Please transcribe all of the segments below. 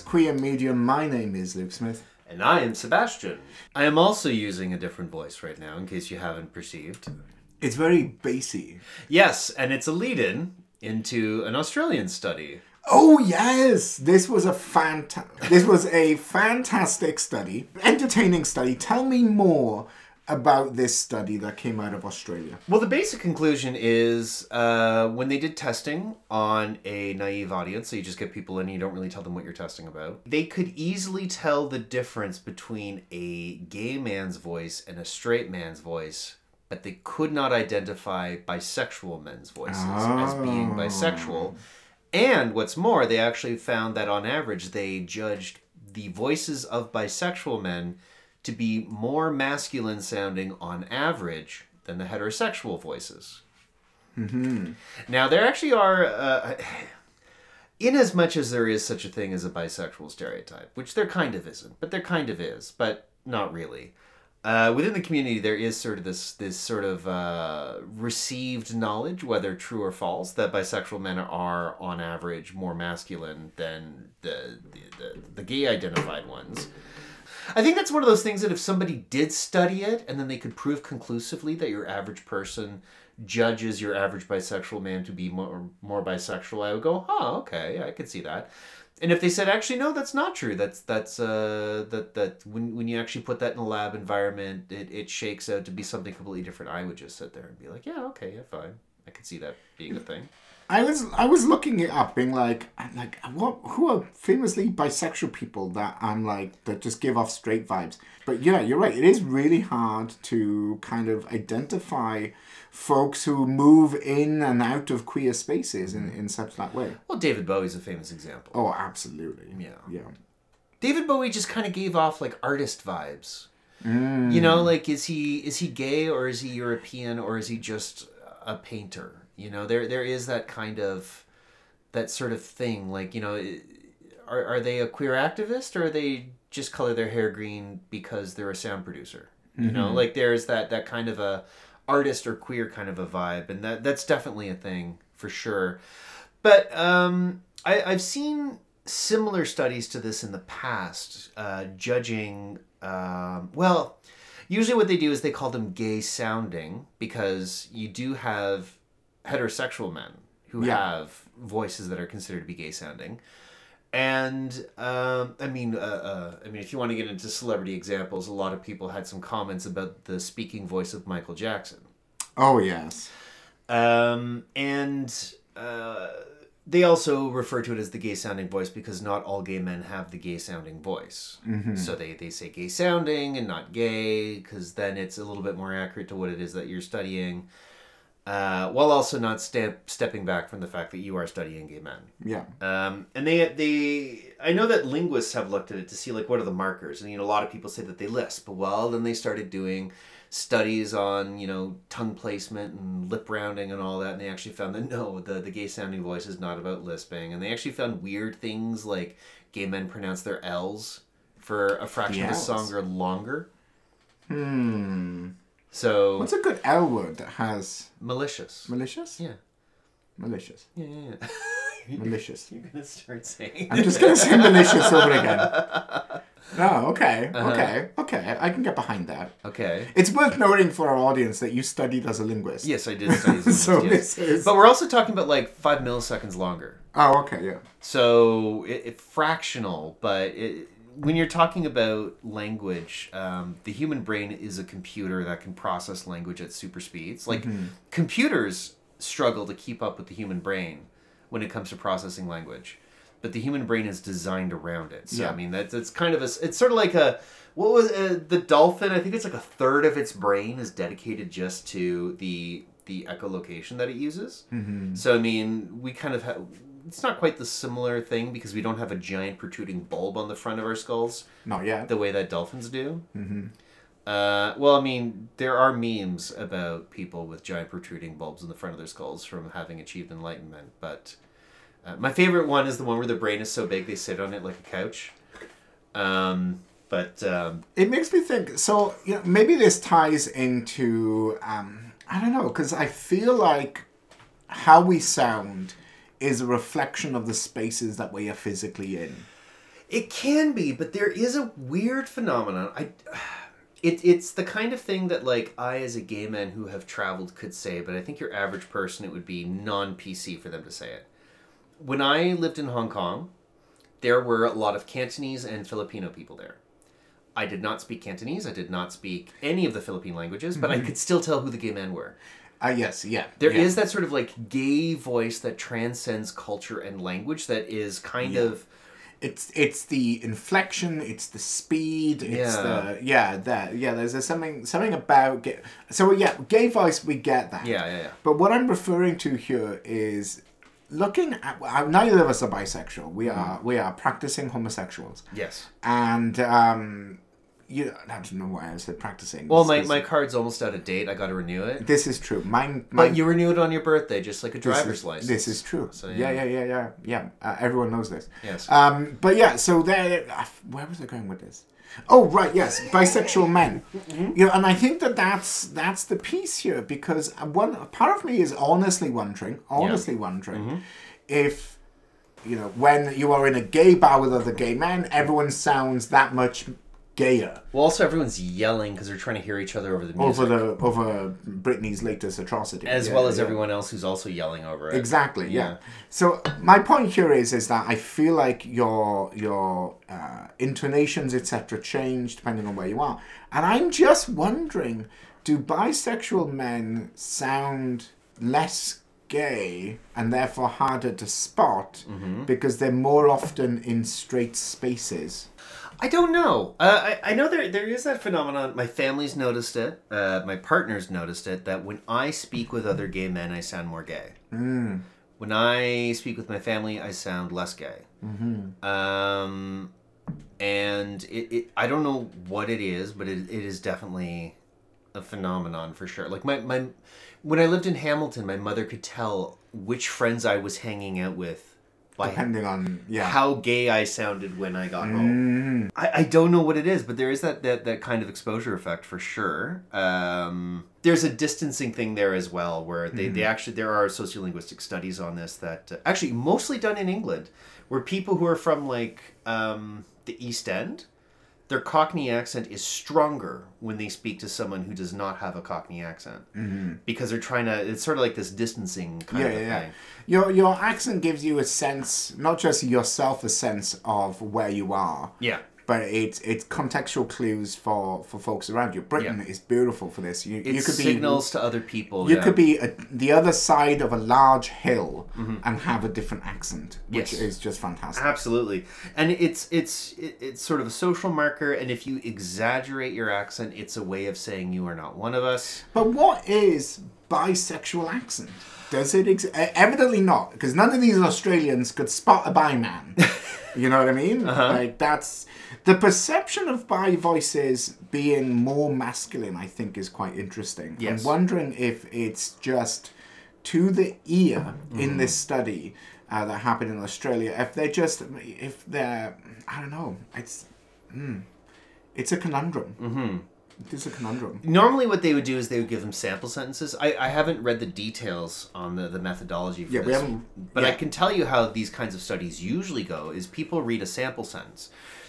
Queer medium. My name is Luke Smith. And I am Sebastien. I am also using a different voice right now, in case you haven't perceived. It's very bassy. Yes, and it's a lead in into an Australian study. Oh yes, this was a fanta- This was a fantastic study, entertaining study. Tell me more about this study that came out of Australia. Well, the basic conclusion is uh, when they did testing on a naive audience, so you just get people in and you don't really tell them what you're testing about, they could easily tell the difference between a gay man's voice and a straight man's voice, but they could not identify bisexual men's voices as being bisexual. And what's more, they actually found that on average, they judged the voices of bisexual men to be more masculine sounding on average than the heterosexual voices. Mm-hmm. Now, there actually are, uh, in as much as there is such a thing as a bisexual stereotype, which there kind of isn't, but there kind of is, but not really. Uh, within the community, there is sort of this this sort of uh, received knowledge, whether true or false, that bisexual men are on average more masculine than the the, the, the gay identified ones. I think that's one of those things that if somebody did study it and then they could prove conclusively that your average person judges your average bisexual man to be more more bisexual, I would go, oh, okay, I could see that. And if they said, actually, no, that's not true. That's that's uh, that that when when you actually put that in a lab environment, it, it shakes out to be something completely different. I would just sit there and be like, yeah, okay, yeah, fine. I could see that being a thing. I was I was looking it up, being like, I'm like, what? Who are famously bisexual people that I'm like that just give off straight vibes? But yeah, you're right. It is really hard to kind of identify folks who move in and out of queer spaces in, in such that way. Well, David Bowie's a famous example. Oh, absolutely. Yeah. Yeah. David Bowie just kind of gave off like artist vibes. Mm. You know, like is he is he gay or is he European or is he just a painter? You know, there there is that kind of that sort of thing. Like you know, are are they a queer activist or are they just color their hair green because they're a sound producer? You know, like there's that that kind of a artist or queer kind of a vibe, and that that's definitely a thing for sure. But um, I, I've seen similar studies to this in the past, uh, judging. Um, well, usually what they do is they call them gay sounding because you do have heterosexual men who Yeah. have voices that are considered to be gay sounding. And um, I mean, uh, uh, I mean, if you want to get into celebrity examples, a lot of people had some comments about the speaking voice of Michael Jackson. Oh yes. Um, and uh, they also refer to it as the gay sounding voice because not all gay men have the gay sounding voice. So they, they say gay sounding and not gay because then it's a little bit more accurate to what it is that you're studying. Uh, while also not step, stepping back from the fact that you are studying gay men. Yeah. Um, and they they I know that linguists have looked at it to see like what are the markers, and you know a lot of people say that they lisp. Well, then they started doing studies on you know tongue placement and lip rounding and all that, and they actually found that no, the the gay sounding voice is not about lisping, and they actually found weird things like gay men pronounce their L's for a fraction of a song or longer. Hmm. So What's a good L word that has malicious. malicious? Yeah. Malicious. Yeah, yeah, yeah. Malicious. You're gonna start saying. I'm just gonna say malicious over again. Oh, okay, Uh-huh. okay, okay. I can get behind that. Okay. It's worth noting for our audience that you studied as a linguist. Yes, I did study linguistics, So yes. this is- But we're also talking about like five milliseconds longer. Oh, okay, yeah. So it, it fractional, but it, when you're talking about language, um, the human brain is a computer that can process language at super speeds. Like computers struggle to keep up with the human brain when it comes to processing language, but the human brain is designed around it. So Yeah. I mean, that's it's kind of a it's sort of like a what was uh, the dolphin? I think it's like a third of its brain is dedicated just to the the echolocation that it uses. So I mean, we kind of have. It's not quite the similar thing because we don't have a giant protruding bulb on the front of our skulls Not yet. the way that dolphins do. Mm-hmm. Uh, well, I mean, there are memes about people with giant protruding bulbs in the front of their skulls from having achieved enlightenment. But uh, my favorite one is the one where the brain is so big they sit on it like a couch. Um, but um, It makes me think. So you know, maybe this ties into um, I don't know because I feel like how we sound is a reflection of the spaces that we are physically in. It can be, but there is a weird phenomenon. I, it, it's the kind of thing that like I, as a gay man who have traveled, could say, but I think your average person, it would be non PC for them to say it. When I lived in Hong Kong, there were a lot of Cantonese and Filipino people there. I did not speak Cantonese. I did not speak any of the Philippine languages, but I mm-hmm. could still tell who the gay men were. Uh, yes, yeah. There is yeah. that sort of like gay voice that transcends culture and language that is kind of It's it's the inflection, it's the speed, it's Yeah. the yeah that yeah. There's a something something about gay, so yeah, gay voice. We get that. yeah, yeah, yeah. But what I'm referring to here is looking at well, neither of us are bisexual. We Mm-hmm. are we are practicing homosexuals, Yes. and um, you I don't know why I said practicing. Well, my, my card's almost out of date. I got to renew it. This is true. Mine, mine But you renew it on your birthday, just like a this driver's is, license. This is true. So, yeah, yeah, yeah, yeah, yeah. Uh, everyone knows this. Yes. Um, but yeah, so there. Uh, where was I going with this? Oh right, yes, bisexual men. Mm-hmm. You know, and I think that that's that's the piece here because one part of me is honestly wondering, honestly wondering, Mm-hmm. if you know when you are in a gay bar with other gay men, everyone sounds that much gayer well, also everyone's yelling because they're trying to hear each other over the music, over the over Britney's latest atrocity, as Yeah, well as yeah. everyone else who's also yelling over it. Exactly. Yeah. Yeah. So my point here is is that I feel like your your uh, intonations etc. change depending on where you are, and I'm just wondering, do bisexual men sound less gay and therefore harder to spot Mm-hmm. because they're more often in straight spaces? I don't know. Uh, I, I know there there is that phenomenon. My family's noticed it. Uh, my partner's noticed it. That when I speak with other gay men, I sound more gay. Mm. When I speak with my family, I sound less gay. Mm-hmm. Um, and it, it I don't know what it is, but it, it is definitely a phenomenon for sure. Like my, my when I lived in Hamilton, my mother could tell which friends I was hanging out with by Depending on yeah. how gay I sounded when I got home. I, I don't know what it is, but there is that, that, that kind of exposure effect for sure. Um, there's a distancing thing there as well, where they, they actually there are sociolinguistic studies on this that uh, actually mostly done in England, where people who are from like um, the East End, their Cockney accent is stronger when they speak to someone who does not have a Cockney accent, mm-hmm. because they're trying to. It's sort of like this distancing kind yeah, of yeah, a yeah. thing. Your your accent gives you a sense, not just yourself, a sense of where you are. Yeah. But it's it's contextual clues for, for folks around you. Britain Yeah. is beautiful for this. You It you could be signals to other people. you yeah. could be a, the other side of a large hill and have a different accent, which Yes. is just fantastic. Absolutely, and it's it's it's sort of a social marker. And if you exaggerate your accent, it's a way of saying you are not one of us. But what is bisexual accent? Does it ex- evidently not? Because none of these Australians could spot a bi man. you know what I mean? Uh-huh. Like that's the perception of bi voices being more masculine. I think is quite interesting. Yes. I'm wondering if it's just to the ear Mm. in this study uh, that happened in Australia. If they're just if they're I don't know. It's mm, it's a conundrum. Mm-hmm. It is a conundrum. Normally, what they would do is they would give them sample sentences. I, I haven't read the details on the, the methodology for Yeah, we this, haven't- but I can tell you how these kinds of studies usually go. Is people read a sample sentence.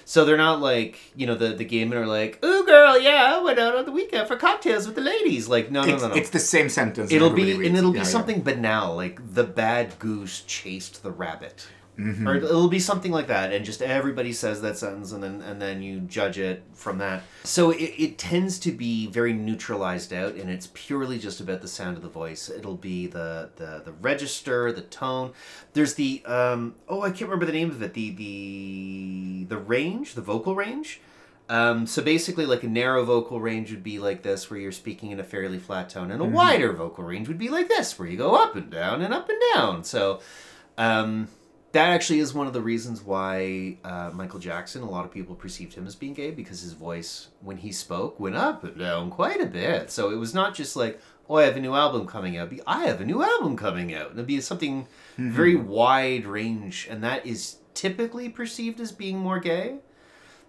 So they're not like, you know, the, the gay men are like, ooh, girl, yeah, I went out on the weekend for cocktails with the ladies. Like, no, no, It's, no, no. it's the same sentence. It'll be everybody and it'll Yeah, be yeah. something banal like the bad goose chased the rabbit, Mm-hmm. or it'll be something like that, and just everybody says that sentence, and then and then you judge it from that. So it, it tends to be very neutralized out, and it's purely just about the sound of the voice. It'll be the the, the register, the tone. There's the um oh I can't remember the name of it. The the the range, the vocal range. Um, so basically, like a narrow vocal range would be like this, where you're speaking in a fairly flat tone, and a wider vocal range would be like this, where you go up and down and up and down. So um, that actually is one of the reasons why uh, Michael Jackson, a lot of people perceived him as being gay because his voice, when he spoke, went up and down quite a bit. So it was not just like, oh, I have a new album coming out. Be, I have a new album coming out. It'd be something very wide range, and that is typically perceived as being more gay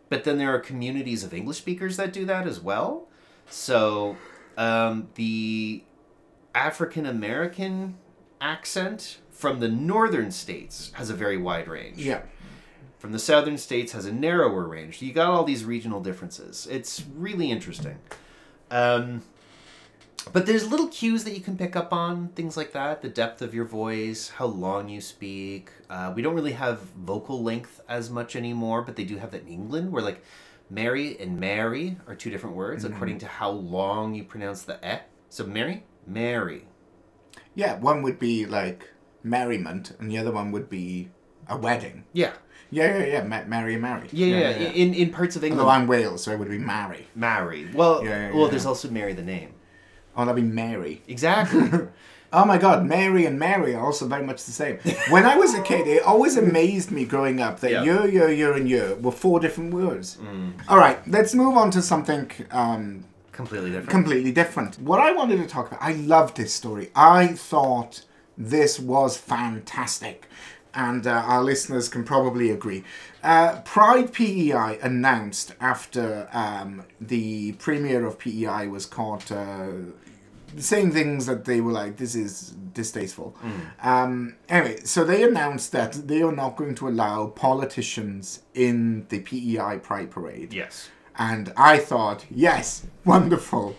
but then there are communities of English speakers that do that as well. So um, the African American accent from the northern states has a very wide range. Yeah. From the southern states has a narrower range. You got all these regional differences. It's really interesting. Um, but there's little cues that you can pick up on, things like that. The depth of your voice, how long you speak. Uh, we don't really have vocal length as much anymore, but they do have that in England, where like Mary and Mary are two different words according to how long you pronounce the e. So Mary, Mary. Yeah, one would be like merriment, and the other one would be a wedding. Yeah, Yeah, yeah, yeah. Ma- marry and marry. yeah, yeah. In in parts of England, Although I'm Wales, so it would be marry. marry. Well, Yeah, yeah, well, yeah. there's also Mary the name. Oh, that'd be Mary. Exactly. Oh my God, Mary and Mary are also very much the same. When I was a kid, it always amazed me growing up that Yeah. year, year, year, and year were four different words. All right, let's move on to something um, Completely different. completely different. What I wanted to talk about, I loved this story. I thought this was fantastic. And uh, our listeners can probably agree. Uh, Pride PEI announced after um, the premier of PEI was caught uh, saying things that they were like, this is distasteful. Um, anyway, so they announced that they are not going to allow politicians in the PEI Pride Parade. yes. And I thought, yes, wonderful.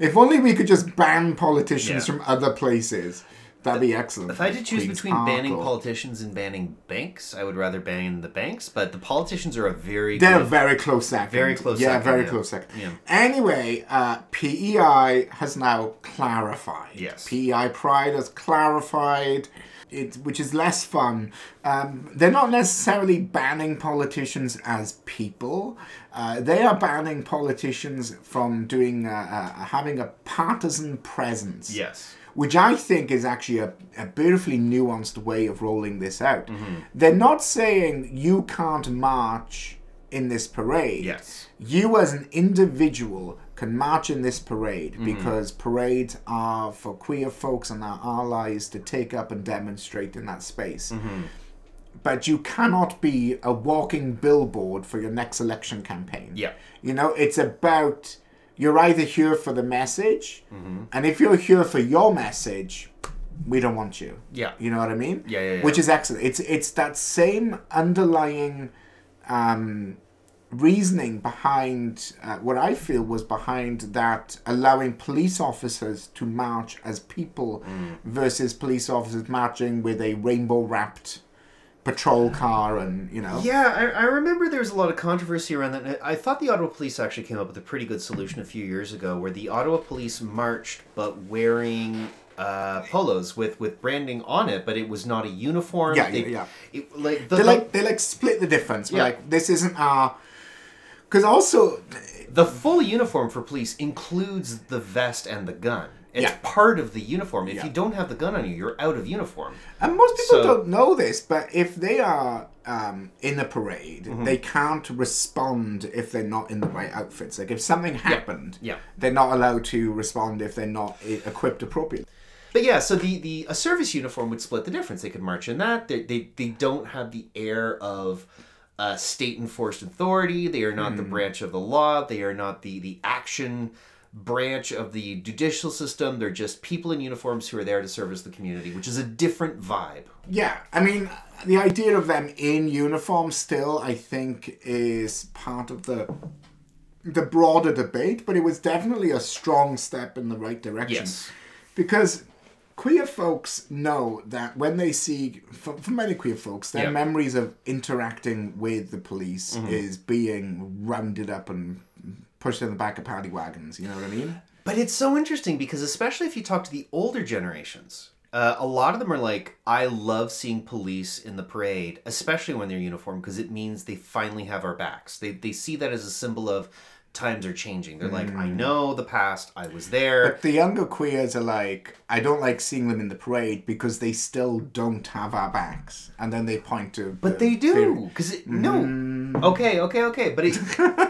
If only we could just ban politicians Yeah. from other places. That'd be excellent. If I had to choose Queen's between Park banning or- politicians and banning banks, I would rather ban the banks. But the politicians are a very They're a good- very close second. Very close Yeah, second, very yeah. close second. Yeah. Anyway, uh, PEI has now clarified. Yes. PEI Pride has clarified. It, which is less fun. Um, they're not necessarily banning politicians as people. Uh, they are banning politicians from doing uh, uh, having a partisan presence. yes. Which I think is actually a, a beautifully nuanced way of rolling this out. Mm-hmm. They're not saying you can't march in this parade. Yes. You as an individual can march in this parade Mm-hmm. because parades are for queer folks and our allies to take up and demonstrate in that space. Mm-hmm. But you cannot be a walking billboard for your next election campaign. Yeah. You know, it's about you're either here for the message, Mm-hmm. and if you're here for your message, we don't want you. Yeah. You know what I mean? Yeah, yeah, yeah. Which is excellent. It's it's that same underlying um, reasoning behind uh, what I feel was behind that allowing police officers to march as people Mm. versus police officers marching with a rainbow wrapped patrol car and you know Yeah, I, I remember there was a lot of controversy around that. I thought the Ottawa Police actually came up with a pretty good solution a few years ago, where the Ottawa Police marched but wearing uh, polos with with branding on it, but it was not a uniform. Yeah, They- yeah, It, like the, they like they like split the difference. Yeah. Like this isn't our because also the full uniform for police includes the vest and the gun. It's Yeah. part of the uniform. If Yeah. you don't have the gun on you, you're out of uniform. And most people So- don't know this, but if they are um, in a parade, Mm-hmm. they can't respond if they're not in the right outfits. Like if something happened, Yeah. they're not allowed to respond if they're not equipped appropriately. But yeah, so the, the a service uniform would split the difference. They could march in that. They they, they don't have the air of uh, state enforced authority. They are not the branch of the law. They are not the the action branch of the judicial system. They're just people in uniforms who are there to service the community, which is a different vibe. Yeah, I mean, the idea of them in uniform still, I think, is part of the the broader debate, but it was definitely a strong step in the right direction. Yes. Because queer folks know that when they see, for, for many queer folks, their Yeah. memories of interacting with the police Mm-hmm. is being rounded up and pushed in the back of paddy wagons. You know what I mean? But it's so interesting because, especially if you talk to the older generations, uh, a lot of them are like, I love seeing police in the parade, especially when they're uniform, because it means they finally have our backs. They, they see that as a symbol of times are changing. They're like, I know the past, I was there. But the younger queers are like, I don't like seeing them in the parade because they still don't have our backs. And then they point to. But the they do, because it no. Okay, okay, okay, but it,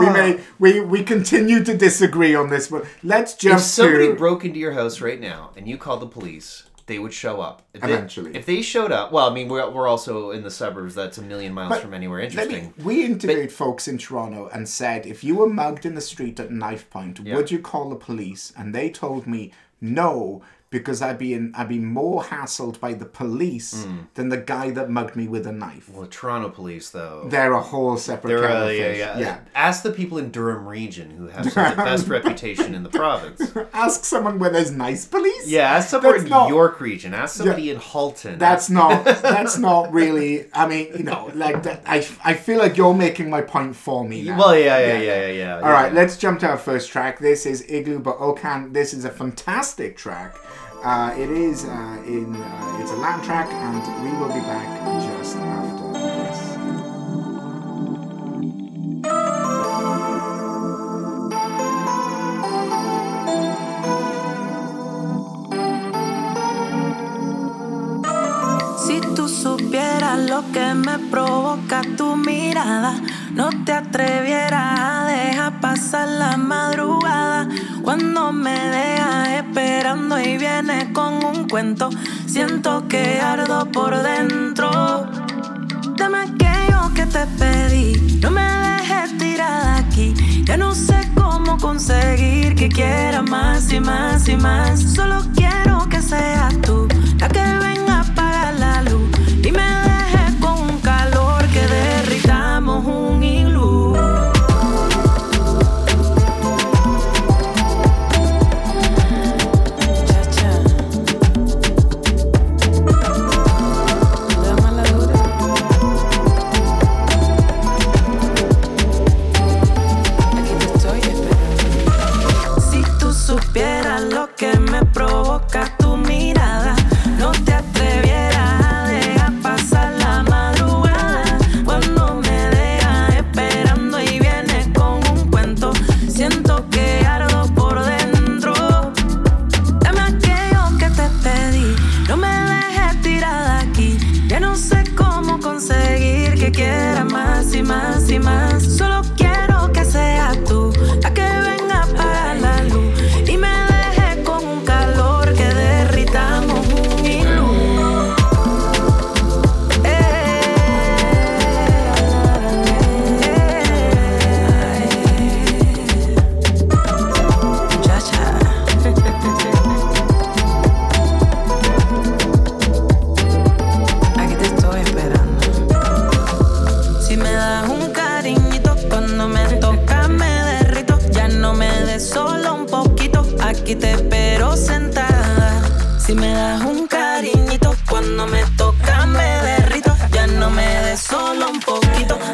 We may we we continue to disagree on this, but let's if just somebody to, broke into your house right now and you called the police, they would show up If they- Eventually. If they showed up, well, I mean, we're, we're also in the suburbs. That's a million miles But from anywhere interesting. me, we interviewed folks in Toronto and said if you were mugged in the street at knife point, Yeah. would you call the police? And they told me no, because I'd be in, I'd be more hassled by the police hmm. than the guy that mugged me with a knife. Well, Toronto police, though. They're a whole separate They're, of yeah, yeah, yeah. Ask the people in Durham region who have the best reputation in the province. Ask someone where there's nice police. Yeah, ask somewhere That's in not- York region. Ask somebody in Halton. That's not. That's not really. I mean, you know, like that. I, I feel like you're making my point for me now. well, yeah, yeah, yeah, yeah, yeah. All right, let's jump to our first track. This is Iglú by Okan. This is a fantastic track. Uh, it is uh, in. Uh, it's a land track, and we will be back just after lo que me provoca tu mirada, no te atrevieras a dejar pasar la madrugada. Cuando me dejas esperando y vienes con un cuento, siento que ardo por dentro. Dame aquello que te pedí, no me dejes tirada aquí. Ya no sé cómo conseguir que quiera más y más y más. Solo quiero que seas tú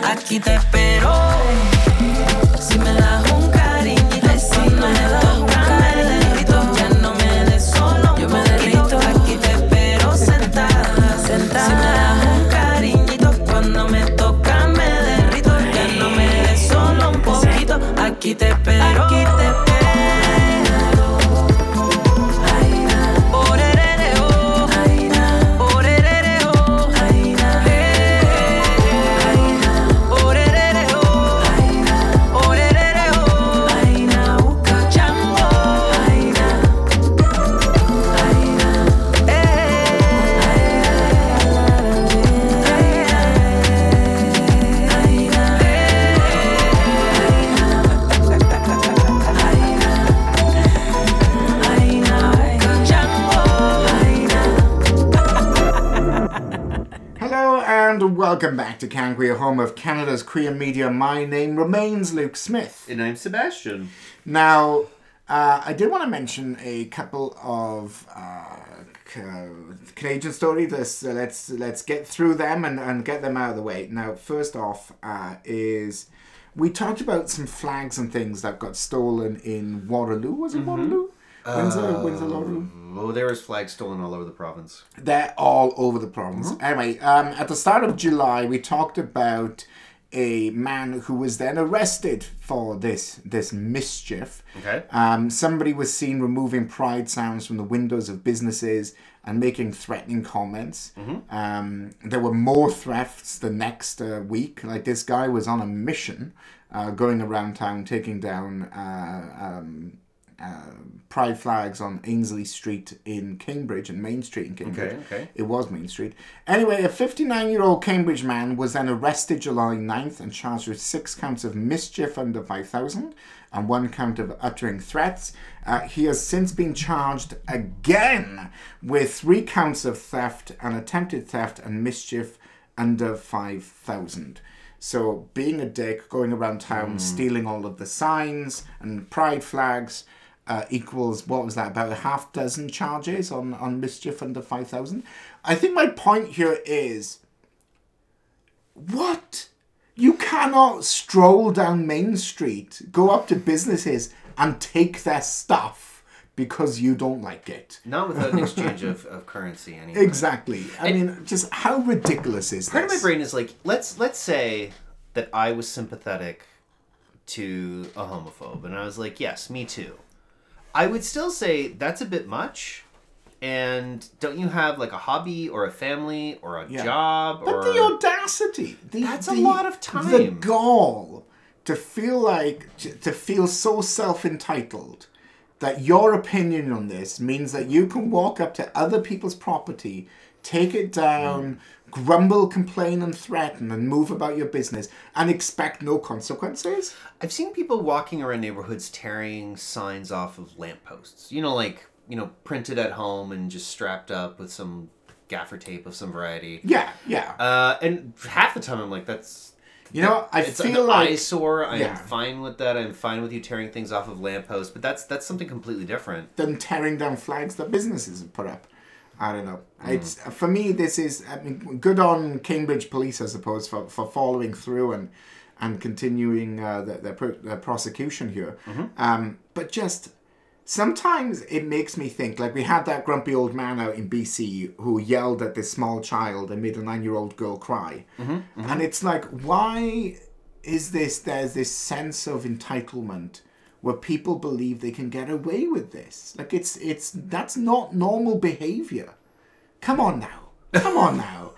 Aquí te espero. Welcome back to Queer, home of Canada's queer media. My name remains Luke Smith. And I'm Sebastien. Now, uh, I did want to mention a couple of uh, Canadian stories. Let's uh, let's let's get through them and, and get them out of the way. Now, first off, uh, is we talked about some flags and things that got stolen in Waterloo. Was it Waterloo? Windsor, Windsor, Waterloo. Oh, there was flags stolen all over the province. They're all over the province. Anyway, um, at the start of July, we talked about a man who was then arrested for this this mischief. Okay. Um, somebody was seen removing pride sounds from the windows of businesses and making threatening comments. Um, there were more thefts the next uh, week. Like this guy was on a mission, uh, going around town taking down uh, um, uh, pride flags on Ainslie Street in Cambridge and Main Street in Cambridge. Okay, okay. It was Main Street. Anyway, a 59 year old Cambridge man was then arrested July 9th and charged with six counts of mischief under 5,000 and one count of uttering threats. Uh, he has since been charged again with three counts of theft and attempted theft and mischief under 5,000. So, being a dick, going around town, stealing all of the signs and pride flags uh, equals, what was that, about a half dozen charges on, on mischief under 5,000? I think my point here is what? You cannot stroll down Main Street, go up to businesses, and take their stuff because you don't like it. Not without an exchange of, of currency anyway. Exactly. I mean, just how ridiculous is Part of my brain is like, let's let's say that I was sympathetic to a homophobe, and I was like, yes, me too. I would still say that's a bit much. And don't you have like a hobby or a family or a Yeah. job But or the audacity, the, That's a lot of time. The gall to feel like to feel so self-entitled that your opinion on this means that you can walk up to other people's property, take it down, grumble, complain, and threaten, and move about your business, and expect no consequences. I've seen people walking around neighborhoods tearing signs off of lampposts. You know, like, you know, printed at home and just strapped up with some gaffer tape of some variety. Yeah, yeah. Uh, and half the time I'm like, that's you know, I it's feel an like eyesore. I'm Yeah. fine with that. I'm fine with you tearing things off of lampposts, but that's that's something completely different. than tearing down flags that businesses have put up. I don't know. It's for me. This is I mean, good on Cambridge Police, I suppose, for, for following through and and continuing uh, their, their, pro- their prosecution here. Um, but just sometimes it makes me think. Like we had that grumpy old man out in BC who yelled at this small child and made a nine-year-old girl cry, and it's like, why is this? There's this sense of entitlement where people believe they can get away with this. Like it's it's that's not normal behavior. Come on now. Come on now.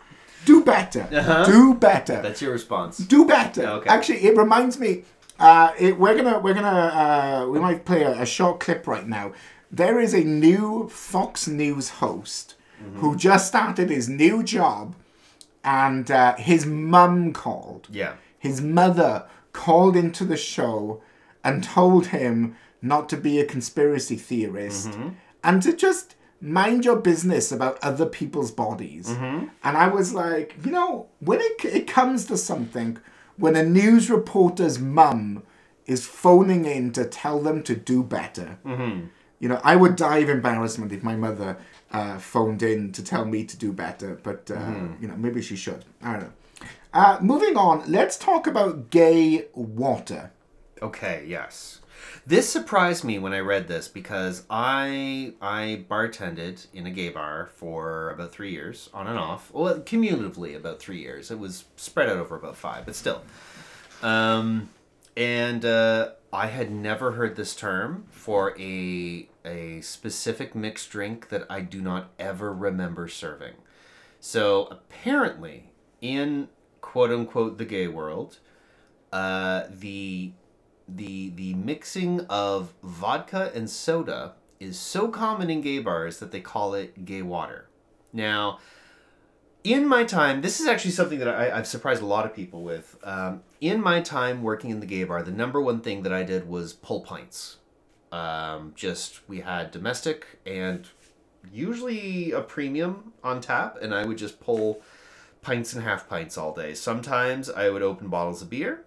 Do better. Do better. That's your response. Do better. Okay. Actually, it reminds me. Uh, it, we're gonna we're gonna uh, we might play a, a short clip right now. There is a new Fox News host who just started his new job, and uh, his mum called Yeah. his mother called into the show and told him not to be a conspiracy theorist and to just mind your business about other people's bodies. And I was like, you know, when it, it comes to something, when a news reporter's mum is phoning in to tell them to do better, you know, I would die of embarrassment if my mother uh, phoned in to tell me to do better, but, uh, you know, maybe she should. I don't know. Uh, moving on, let's talk about gay water. Okay, yes. This surprised me when I read this because I I bartended in a gay bar for about three years, on and off. Well, cumulatively about three years. It was spread out over about five, but still. Um, and uh, I had never heard this term for a a specific mixed drink that I do not ever remember serving. So apparently, in quote unquote the gay world, uh, the the the mixing of vodka and soda is so common in gay bars that they call it gay water. Now, in my time, this is actually something that I, I've surprised a lot of people with. Um, in my time working in the gay bar, the number one thing that I did was pull pints. Um, just we had domestic and usually a premium on tap, and I would just pull pints and half pints all day. Sometimes I would open bottles of beer.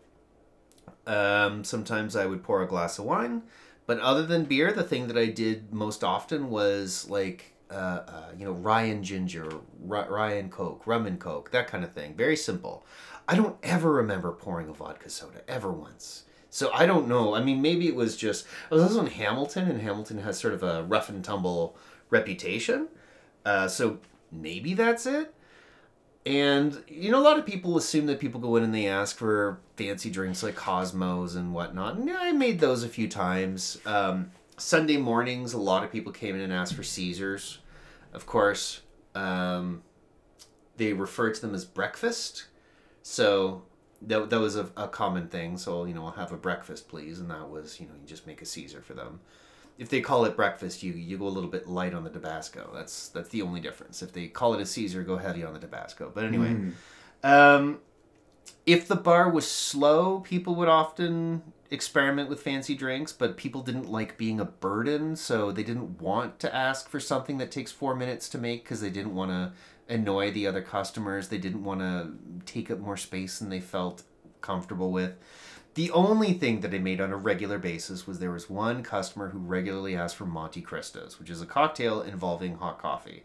Um, sometimes I would pour a glass of wine. But other than beer, the thing that I did most often was like, uh, uh, you know, rye and ginger, rye and coke, rum and coke, that kind of thing. Very simple. I don't ever remember pouring a vodka soda, ever once. So I don't know. I mean, maybe it was just. I was also in Hamilton, and Hamilton has sort of a rough and tumble reputation. Uh, so maybe that's it. And you know, a lot of people assume that people go in and they ask for fancy drinks like Cosmos and whatnot. And I made those a few times. Um, Sunday mornings, a lot of people came in and asked for Caesars. Of course, um, they refer to them as breakfast. So that, that was a, a common thing. So, you know, I'll have a breakfast, please. And that was, you know, you just make a Caesar for them. If they call it breakfast, you you go a little bit light on the Tabasco. That's that's the only difference. If they call it a Caesar, go heavy on the Tabasco. But anyway, um, if the bar was slow, people would often experiment with fancy drinks, but people didn't like being a burden, so they didn't want to ask for something that takes four minutes to make because they didn't want to annoy the other customers. They didn't want to take up more space than they felt comfortable with. The only thing that I made on a regular basis was there was one customer who regularly asked for Monte Cristos, which is a cocktail involving hot coffee.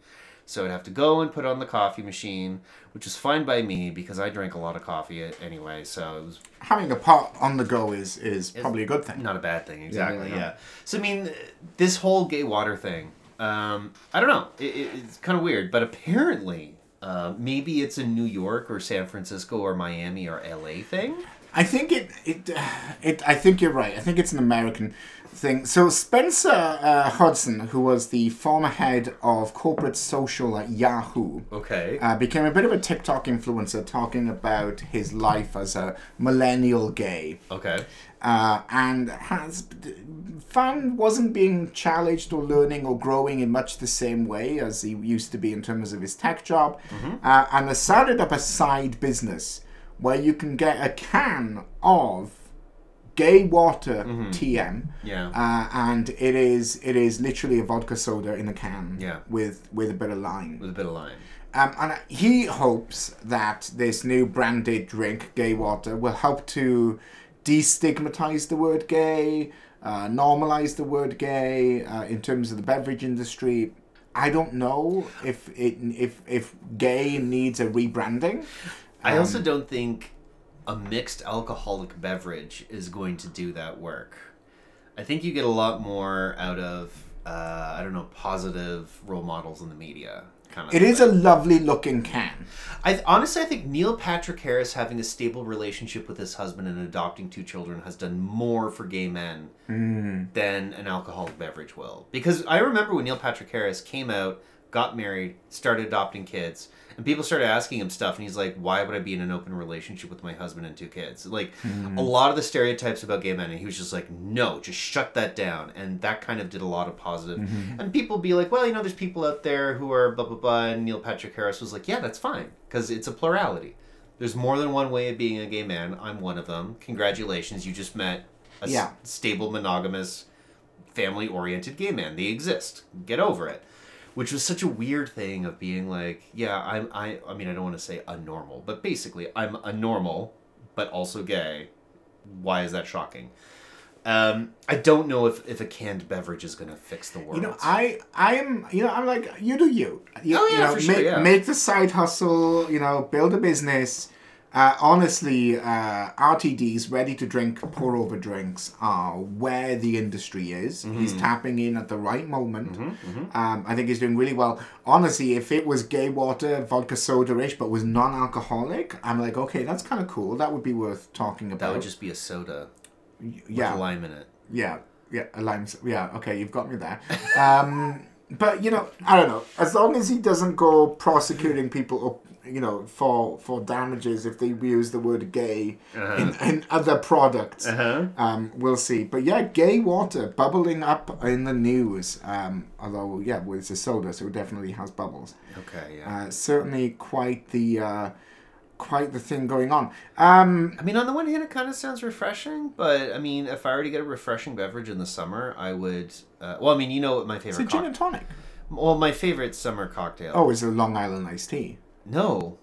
So I'd have to go and put on the coffee machine, which is fine by me because I drank a lot of coffee anyway. So it was Having a pot on the go is is probably a good thing. not a bad thing, exactly. yeah. Yeah. So I mean, this whole gay water thing, um, I don't know. It, it, it's kind of weird, but apparently, uh, maybe it's a New York or San Francisco or Miami or LA thing. I think it, it, it. I think you're right. I think it's an American thing. So Spencer uh, Hudson, who was the former head of corporate social at Yahoo, Okay. uh, became a bit of a TikTok influencer, talking about his life as a millennial gay. okay. uh, and has found wasn't being challenged or learning or growing in much the same way as he used to be in terms of his tech job, uh, and has started up a side business where you can get a can of gay water TM. Yeah. Uh, and it is it is literally a vodka soda in a can Yeah. with with a bit of lime. With a bit of lime. Um, and he hopes that this new branded drink, gay water, will help to destigmatize the word gay, uh, normalize the word gay uh, in terms of the beverage industry. I don't know if it if if gay needs a rebranding. I also don't think a mixed alcoholic beverage is going to do that work. I think you get a lot more out of uh, I don't know positive role models in the media. Kind of. It is a lovely looking can. I honestly, I think Neil Patrick Harris having a stable relationship with his husband and adopting two children has done more for gay men than an alcoholic beverage will. Because I remember when Neil Patrick Harris came out, got married, started adopting kids, and people started asking him stuff, and he's like, "Why would I be in an open relationship with my husband and two kids?" Like a mm-hmm. lot of the stereotypes about gay men, and he was just like, "No, just shut that down," and that kind of did a lot of positive. Mm-hmm. And people be like, "Well, you know, there's people out there who are blah blah blah," and Neil Patrick Harris was like, "Yeah, that's fine, because it's a plurality." There's more than one way of being a gay man. I'm one of them. Congratulations, you just met a Yeah. stable, monogamous, family oriented gay man. They exist. Get over it. Which was such a weird thing of being like, yeah, I'm I I mean I don't want to say a normal, but basically I'm a normal, but also gay. Why is that shocking? Um, I don't know if, if a canned beverage is gonna fix the world. You know, I I am you know I'm like you do you. you Oh, yeah, you know, for sure, make, yeah. make the side hustle. You know, build a business. Uh, honestly, uh, RTDs, ready to drink, pour over drinks, are where the industry is. He's Mm-hmm. tapping in at the right moment. Um, I think he's doing really well. Honestly, if it was gay water, vodka soda ish, but was non alcoholic, I'm like, okay, that's kind of cool. That would be worth talking about. that would just be a soda with yeah. a lime in it. Yeah, yeah, a lime. Yeah, okay, you've got me there. Um, but you know, I don't know. As long as he doesn't go prosecuting people you know, for for damages if they use the word gay in, in other products, Uh-huh. um, we'll see. But yeah, gay water bubbling up in the news. Um, although yeah, well, it's a soda, so it definitely has bubbles. Okay, yeah. Uh, certainly quite the. Uh, Quite the thing going on. Um, I mean, on the one hand, it kind of sounds refreshing, but I mean, if I were to get a refreshing beverage in the summer, I would. Uh, well, I mean, you know what my it's a favorite. gin and tonic. well, my favorite summer cocktail. Oh, it's a Long Island iced tea. No,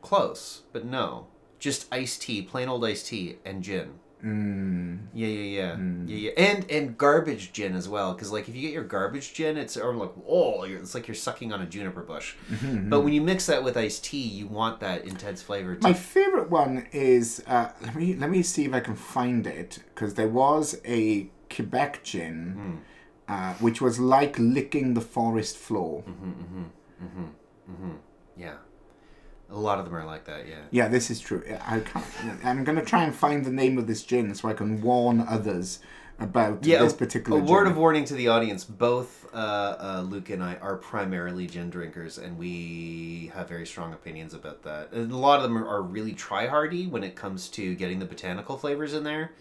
close, but no, just iced tea, plain old iced tea, and gin. Mm. Yeah, yeah, yeah, mm. yeah, yeah, and and garbage gin as well. Because like if you get your garbage gin, it's or like oh, you're, it's like you're sucking on a juniper bush. Mm-hmm. But when you mix that with iced tea, you want that intense flavor. My favorite one is uh, let me let me see if I can find it because there was a Quebec gin, hmm. uh, which was like licking the forest floor. Mm-hmm, mm-hmm, yeah, a lot of them are like that. Yeah. Yeah, this is true. I can't. I'm gonna try and find the name of this gin so I can warn others about Yeah, this a- particular. a word gin. of warning to the audience: both uh, uh, Luke and I are primarily gin drinkers, and we have very strong opinions about that. And a lot of them are, are really try hardy when it comes to getting the botanical flavors in there,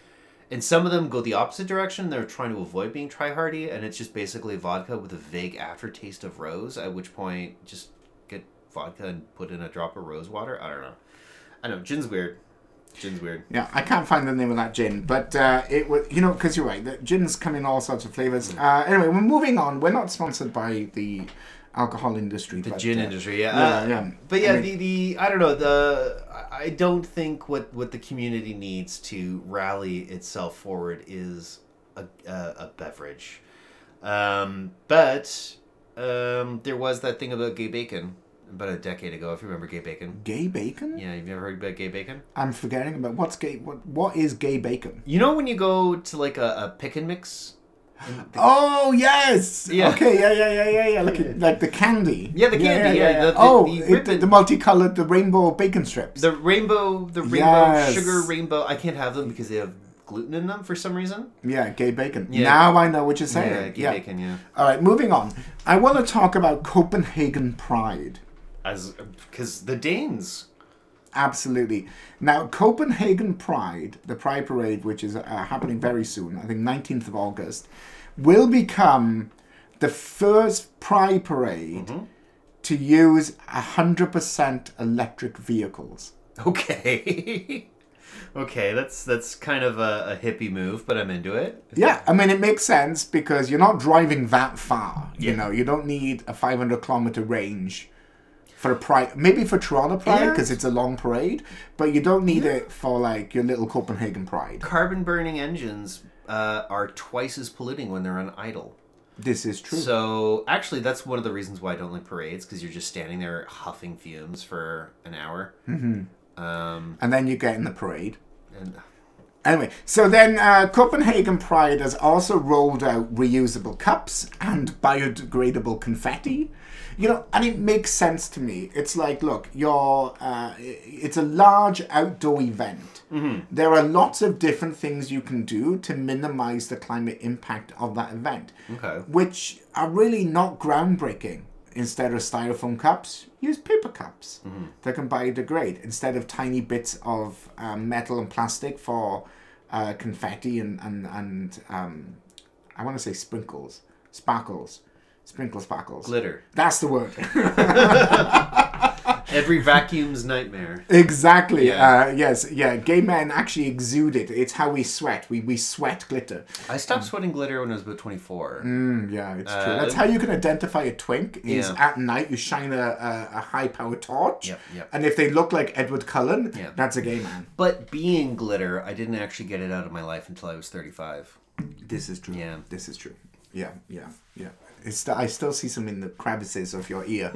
And some of them go the opposite direction. They're trying to avoid being try hardy, and it's just basically vodka with a vague aftertaste of rose. At which point, just vodka and put in a drop of rose water. I don't know. I know gin's weird. Gin's weird. Yeah, I can't find the name of that gin, but uh, it was you know because you're right. The gins come in all sorts of flavors. Uh, anyway, we're moving on. We're not sponsored by the alcohol industry. The but, gin uh, industry, yeah. yeah, Uh, yeah. But yeah, I mean- the, the I don't know the I- I don't think what what the community needs to rally itself forward is a a, a beverage, um, but um, there was that thing about gay bacon about a decade ago. If you remember gay bacon, Gay bacon? yeah, you've never heard about gay bacon. I'm forgetting about what's gay. What what is gay bacon? You know when you go to like a, a pick and mix. Oh yes. Yeah. Okay. Yeah. Yeah. Yeah. Yeah. Yeah. Like like the candy. Yeah, the candy, yeah, the- the- oh, the it- the multicolored, the rainbow bacon strips. The rainbow, the rainbow Yes. sugar rainbow. I can't have them because they have gluten in them for some reason. yeah, gay bacon. Yeah. Now I know what you're saying. Yeah, gay bacon. Yeah. All right, moving on. I want to talk about Copenhagen Pride. As because the Danes. Absolutely. Now, Copenhagen Pride, the Pride Parade, which is uh, happening very soon, I think 19th of August, will become the first Pride Parade Mm-hmm. to use 100% electric vehicles. Okay. okay, that's that's kind of a, a hippie move, but I'm into it. Yeah, I mean, it makes sense because you're not driving that far. You know, you don't need a 500 kilometer range for a pride. Maybe for Toronto Pride because it's a long parade, but you don't need it for like your little Copenhagen Pride. Carbon burning engines uh, are twice as polluting when they're on idle. This is true. So actually, that's one of the reasons why I don't like parades because you're just standing there huffing fumes for an hour. Mm-hmm. Um, and then you get in the parade. and Anyway, so then uh, Copenhagen Pride has also rolled out reusable cups and biodegradable confetti. You know, and it makes sense to me. It's like, look, you're, uh, it's a large outdoor event. There are lots of different things you can do to minimize the climate impact of that event, okay. which are really not groundbreaking. Instead of styrofoam cups, use paper cups that can biodegrade instead of tiny bits of um, metal and plastic for uh, confetti and and and um, I want to say sprinkles, sparkles, sprinkle sparkles. Glitter. That's the word. Every vacuum's nightmare. exactly. Yeah. Uh, yes. Yeah. Gay men actually exude it. It's how we sweat. We we sweat glitter. I stopped sweating glitter when I was about 24. Mm, yeah, it's true. Uh, That's how you can identify a twink. Is Yeah. at night you shine a, a, a high power torch, Yep, yep. and if they look like Edward Cullen, Yep. that's a gay man. But being glitter, I didn't actually get it out of my life until I was 35. This is true. Yeah. This is true. Yeah, yeah, yeah. It's st- I still see some in the crevices of your ear.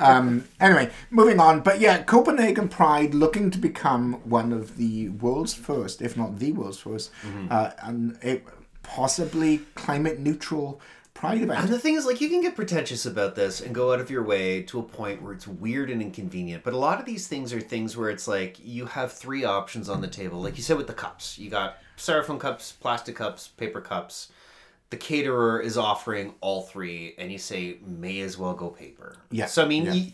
um, anyway, moving on. But yeah, Copenhagen Pride looking to become one of the world's first, if not the world's 1st Mm-hmm. uh, and a possibly climate neutral Pride event. And the thing is, like, you can get pretentious about this and go out of your way to a point where it's weird and inconvenient. But a lot of these things are things where it's like you have three options on the table. Like you said with the cups, you got styrofoam cups, plastic cups, paper cups. The caterer is offering all three, and you say, may as well go paper. Yeah, So, I mean, yeah. you,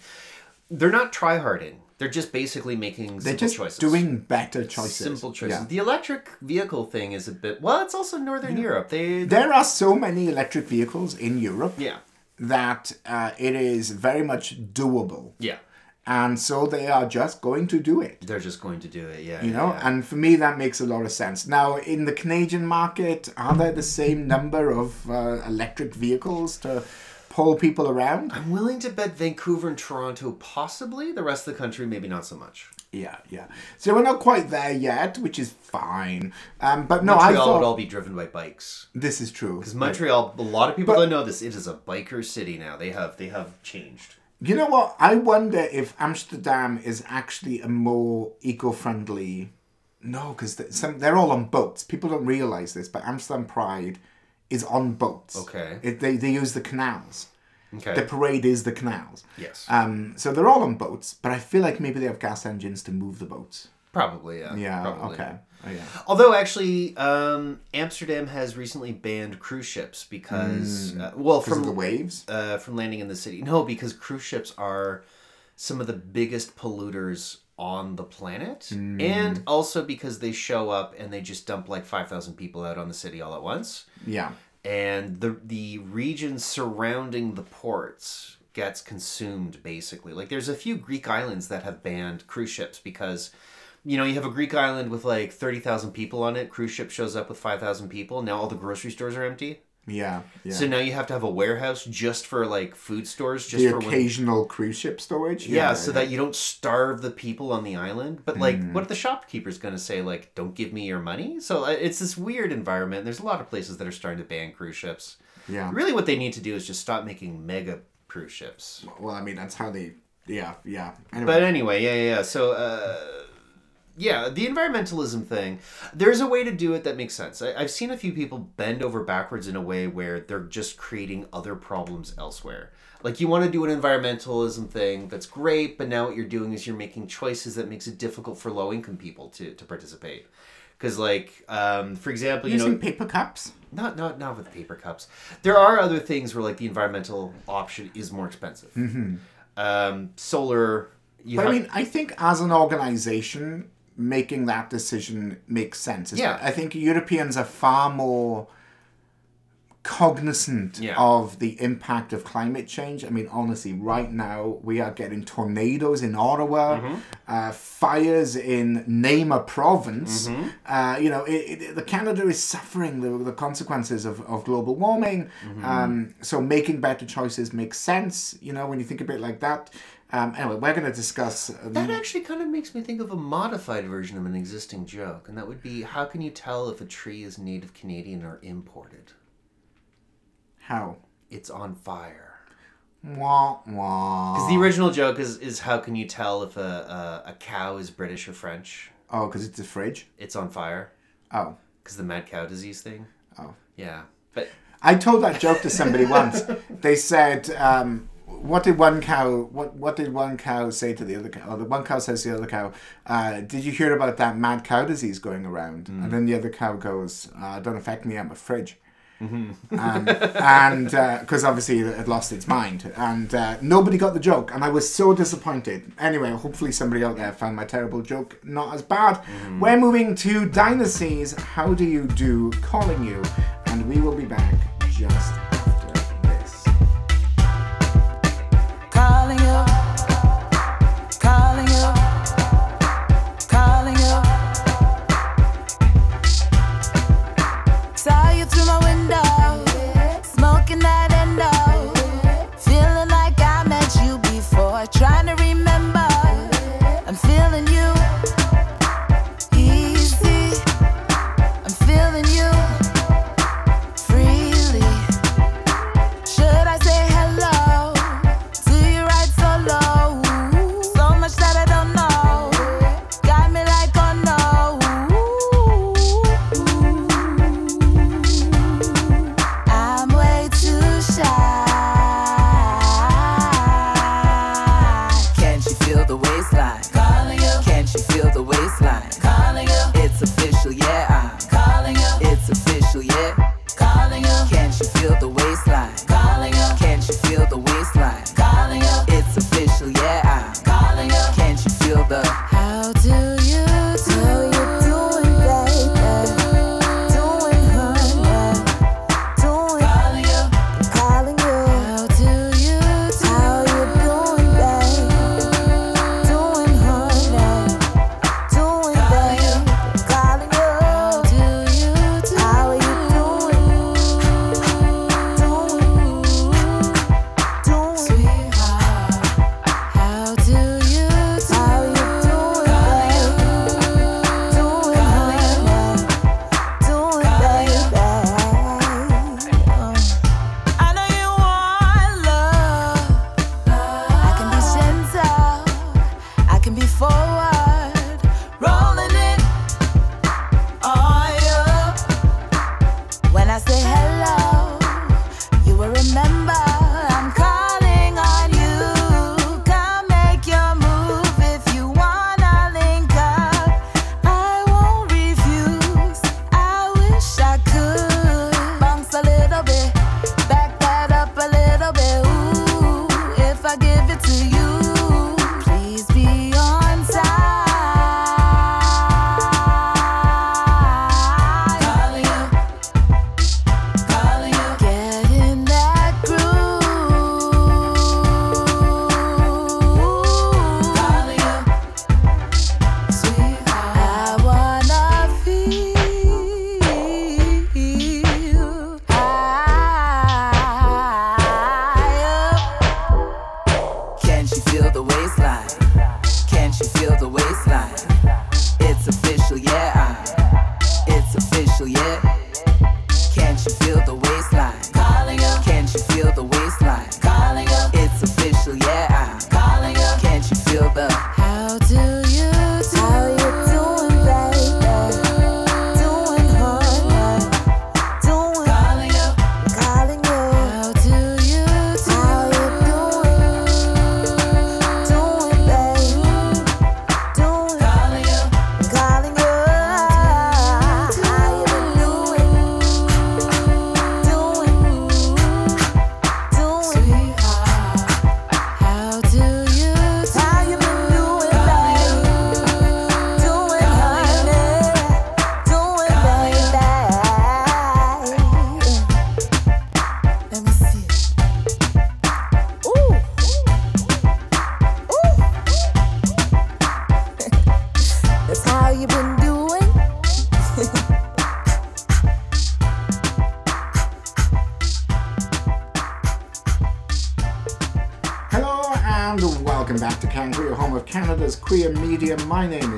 they're not try harding. They're just basically making They're just choices. doing better choices. simple choices. Yeah. The electric vehicle thing is a bit well. It's also Northern Europe. They There are so many electric vehicles in Europe yeah that uh, it is very much doable. yeah And so they are just going to do it. they're just going to do it. Yeah, You know, yeah. and for me that makes a lot of sense. Now, in the Canadian market, are there the same number of uh, electric vehicles to pull people around? I'm willing to bet Vancouver and Toronto possibly. The rest of the country maybe not so much. Yeah, yeah. So we're not quite there yet, which is fine. Um, but no, I Montreal thought would all be driven by bikes. this is true. Because Montreal, a lot of people But- don't know this. It is a biker city now. They have they have changed. You know what? I wonder if Amsterdam is actually a more eco-friendly. No, because some they're all on boats. People don't realize this, but Amsterdam Pride is on boats. Okay. It, they they use the canals. Okay. The parade is the canals. yes. Um, so they're all on boats, but I feel like maybe they have gas engines to move the boats. Probably. Yeah. Yeah. Probably. Okay. Oh, yeah. Although actually, um, Amsterdam has recently banned cruise ships because uh, well from the waves. uh, from landing in the city. No, because cruise ships are some of the biggest polluters on the planet, and also because they show up and they just dump like five thousand people out on the city all at once, Yeah. and the the region surrounding the ports gets consumed basically. Like there's a few Greek islands that have banned cruise ships because. You know, you have a Greek island with like 30,000 people on it. Cruise ship shows up with 5,000 people. Now all the grocery stores are empty. Yeah. Yeah. So now you have to have a warehouse just for like food stores, just the for when, occasional cruise ship storage. yeah, so that you don't starve the people on the island. But like, Mm. what are the shopkeepers going to say? Like, don't give me your money. So uh, it's this weird environment. There's a lot of places that are starting to ban cruise ships. Yeah. Really, what they need to do is just stop making mega cruise ships. Well, I mean, that's how they. Yeah. Yeah. Anyway. But anyway, yeah, yeah. yeah. So, uh, yeah, the environmentalism thing. There's a way to do it that makes sense. I, I've seen a few people bend over backwards in a way where they're just creating other problems elsewhere. Like you want to do an environmentalism thing that's great, but now what you're doing is you're making choices that makes it difficult for low income people to, to participate. Because, like, um, for example, you using know, paper cups. not not not with paper cups. There are other things where like the environmental option is more expensive. Um, solar. You But have, I mean, I think as an organization, making that decision makes sense. Yeah. I think Europeans are far more cognizant Yeah. of the impact of climate change. I mean, honestly, right now we are getting tornadoes in Ottawa, Mm-hmm. uh, fires in a province. Mm-hmm. Uh, you know, it, it, the Canada is suffering the, the consequences of, of global warming. Mm-hmm. Um, so making better choices makes sense. You know, when you think of it like that. Um, anyway, we're going to discuss. Um, That actually kind of makes me think of a modified version of an existing joke, and that would be how can you tell if a tree is native Canadian or imported? how. It's on fire. Wah, wah. Because the original joke is, is how can you tell if a, a, a cow is British or French? Oh, because it's a fridge? It's on fire. Oh. Because the mad cow disease thing. Oh. Yeah. But I told that joke to somebody once. They said, um, "What did one cow? What what did one cow say to the other cow? Or the one cow says to the other cow, uh, "Did you hear about that mad cow disease going around?" And then the other cow goes, uh, "Don't affect me. I'm a fridge." um, and because obviously it had lost its mind, and uh, nobody got the joke, and I was so disappointed. Anyway, hopefully somebody out there found my terrible joke not as bad. We're moving to Dynesti's. How do you do? Calling you, and we will be back just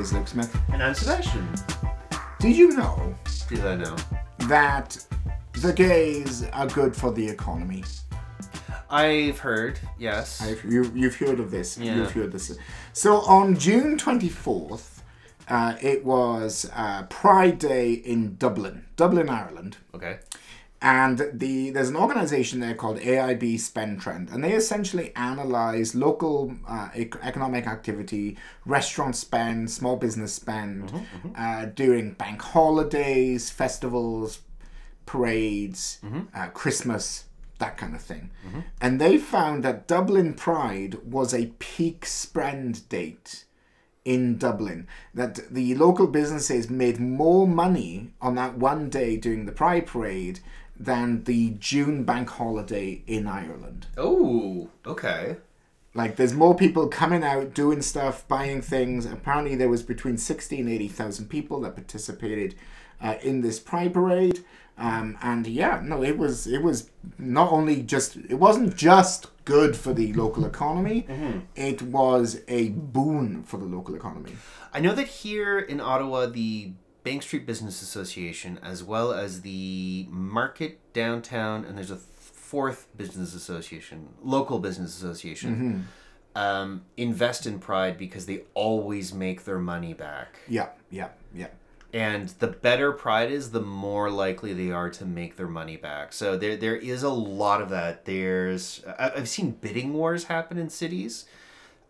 is Luke Smith. And I'm Sebastien. Did you know Did I know? that the gays are good for the economy? I've heard, yes. I've, you, you've heard of this. Yeah. You've heard this. So on June 24th, uh, it was uh, Pride Day in Dublin, Dublin, Ireland. okay. And the there's an organization there called AIB Spend Trend, and they essentially analyze local uh, ec- economic activity, restaurant spend, small business spend Uh, during bank holidays, festivals, parades, uh, Christmas, that kind of thing. And they found that Dublin Pride was a peak spend date in Dublin that the local businesses made more money on that one day during the Pride Parade than the June bank holiday in Ireland. Oh, okay. Like there's more people coming out doing stuff, buying things. Apparently there was between 60 and 80,000 people that participated uh, in this Pride Parade. Um, and yeah, no, it was it was not only just it wasn't just good for the local economy, it was a boon for the local economy. I know that here in Ottawa, the Bank Street Business Association, as well as the Market Downtown, and there's a fourth business association, local business association, um, invest in Pride because they always make their money back. Yeah, yeah, yeah. And the better Pride is, the more likely they are to make their money back. So there, there is a lot of that. There's, I've seen bidding wars happen in cities.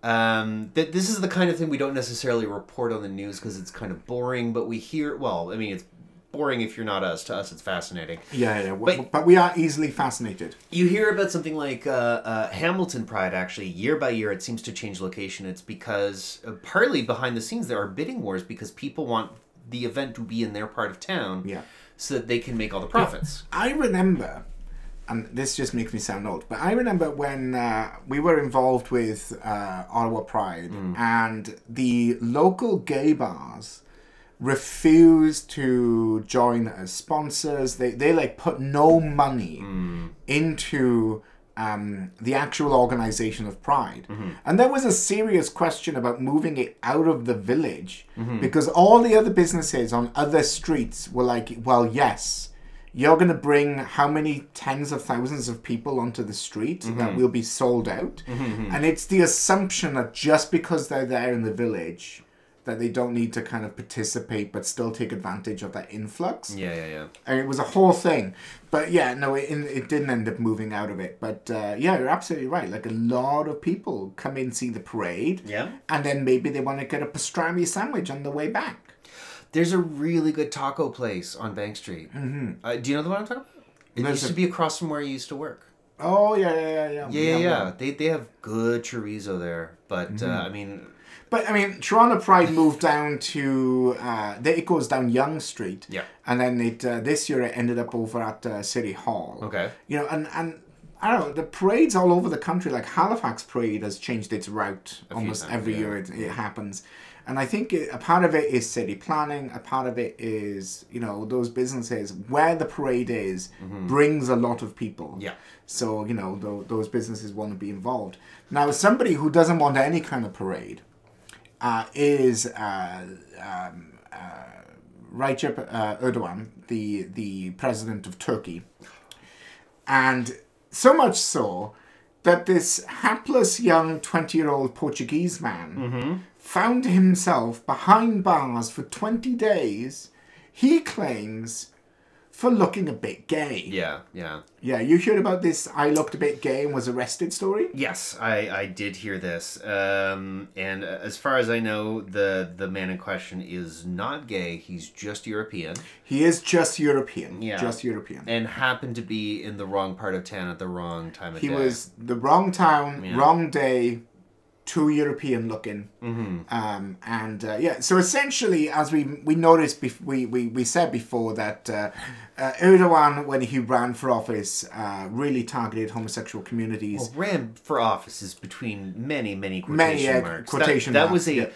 Um, that this is the kind of thing we don't necessarily report on the news because it's kind of boring. But we hear, well, I mean, it's boring if you're not us. To us, it's fascinating. Yeah, yeah, But- but, we are easily fascinated. You hear about something like uh, uh, Hamilton Pride, actually, year by year, it seems to change location. It's because, uh, partly behind the scenes, there are bidding wars because people want the event to be in their part of town Yeah. so that they can make all the profits. I remember, and this just makes me sound old, but I remember when uh, we were involved with uh, Ottawa Pride, and the local gay bars refused to join as sponsors. They they like put no money into um, the actual organization of Pride. And there was a serious question about moving it out of the village because all the other businesses on other streets were like, well, yes, you're going to bring how many tens of thousands of people onto the street that mm-hmm. will be sold out. Mm-hmm, mm-hmm. And it's the assumption that just because they're there in the village, that they don't need to kind of participate but still take advantage of that influx. Yeah, yeah, yeah. And it was a whole thing. But yeah, no, it, it didn't end up moving out of it. But uh, yeah, you're absolutely right. Like a lot of people come in, see the parade. Yeah. And then maybe they want to get a pastrami sandwich on the way back. There's a really good taco place on Bank Street. Mm-hmm. Uh, do you know the one I'm talking about? It There's used a- to be across from where you used to work. Oh, yeah, yeah, yeah. Yeah, Yeah, yeah, yeah. They, they have good chorizo there. But, uh, I mean, But I mean, Toronto Pride moved down to, uh, they- it goes down Yonge Street. Yeah. And then it uh, this year it ended up over at uh, City Hall. Okay. You know, and, and I don't know, the parades all over the country, like Halifax Parade has changed its route few almost times, every yeah. year it, it happens. And I think a part of it is city planning, a part of it is, you know, those businesses where the parade is brings a lot of people. Mm-hmm. Yeah. So, you know, tho- those businesses want to be involved. Now, somebody who doesn't want any kind of parade uh, is uh, um, uh, Recep uh, Erdogan, the the president of Turkey, and so much so that this hapless young twenty-year-old Portuguese man mm-hmm. found himself behind bars for twenty days. He claims for looking a bit gay. Yeah, yeah. Yeah, you heard about this I looked a bit gay and was arrested story? Yes, I, I did hear this. Um, and uh, as far as I know, the, the man in question is not gay. He's just European He is just European. Yeah. Just European. and happened to be in the wrong part of town at the wrong time of he day. He was the wrong town, Yeah. wrong day, too European looking. Mm-hmm. Um, and uh, yeah, so essentially, as we we noticed, bef- we, we, we said before that uh, uh, Erdogan, when he ran for office, uh, really targeted homosexual communities. Well, ran for office is between many, many quotation Many, marks. quotation that, that was a.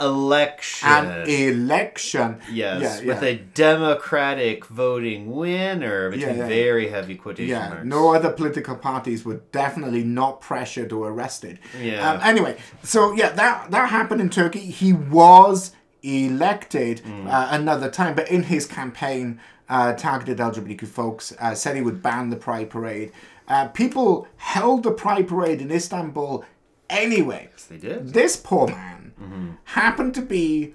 election. An election. yes, Yeah, with yeah. a Democratic voting winner between Yeah, very heavy quotation Yeah, marks. no other political parties were definitely not pressured or arrested. Yeah. Um, anyway, so yeah, that that happened in Turkey. He was elected Mm. uh, another time, but in his campaign, uh, targeted LGBTQ folks, uh, said he would ban the Pride Parade. Uh, people held the Pride Parade in Istanbul anyway. they did. This poor man happened to be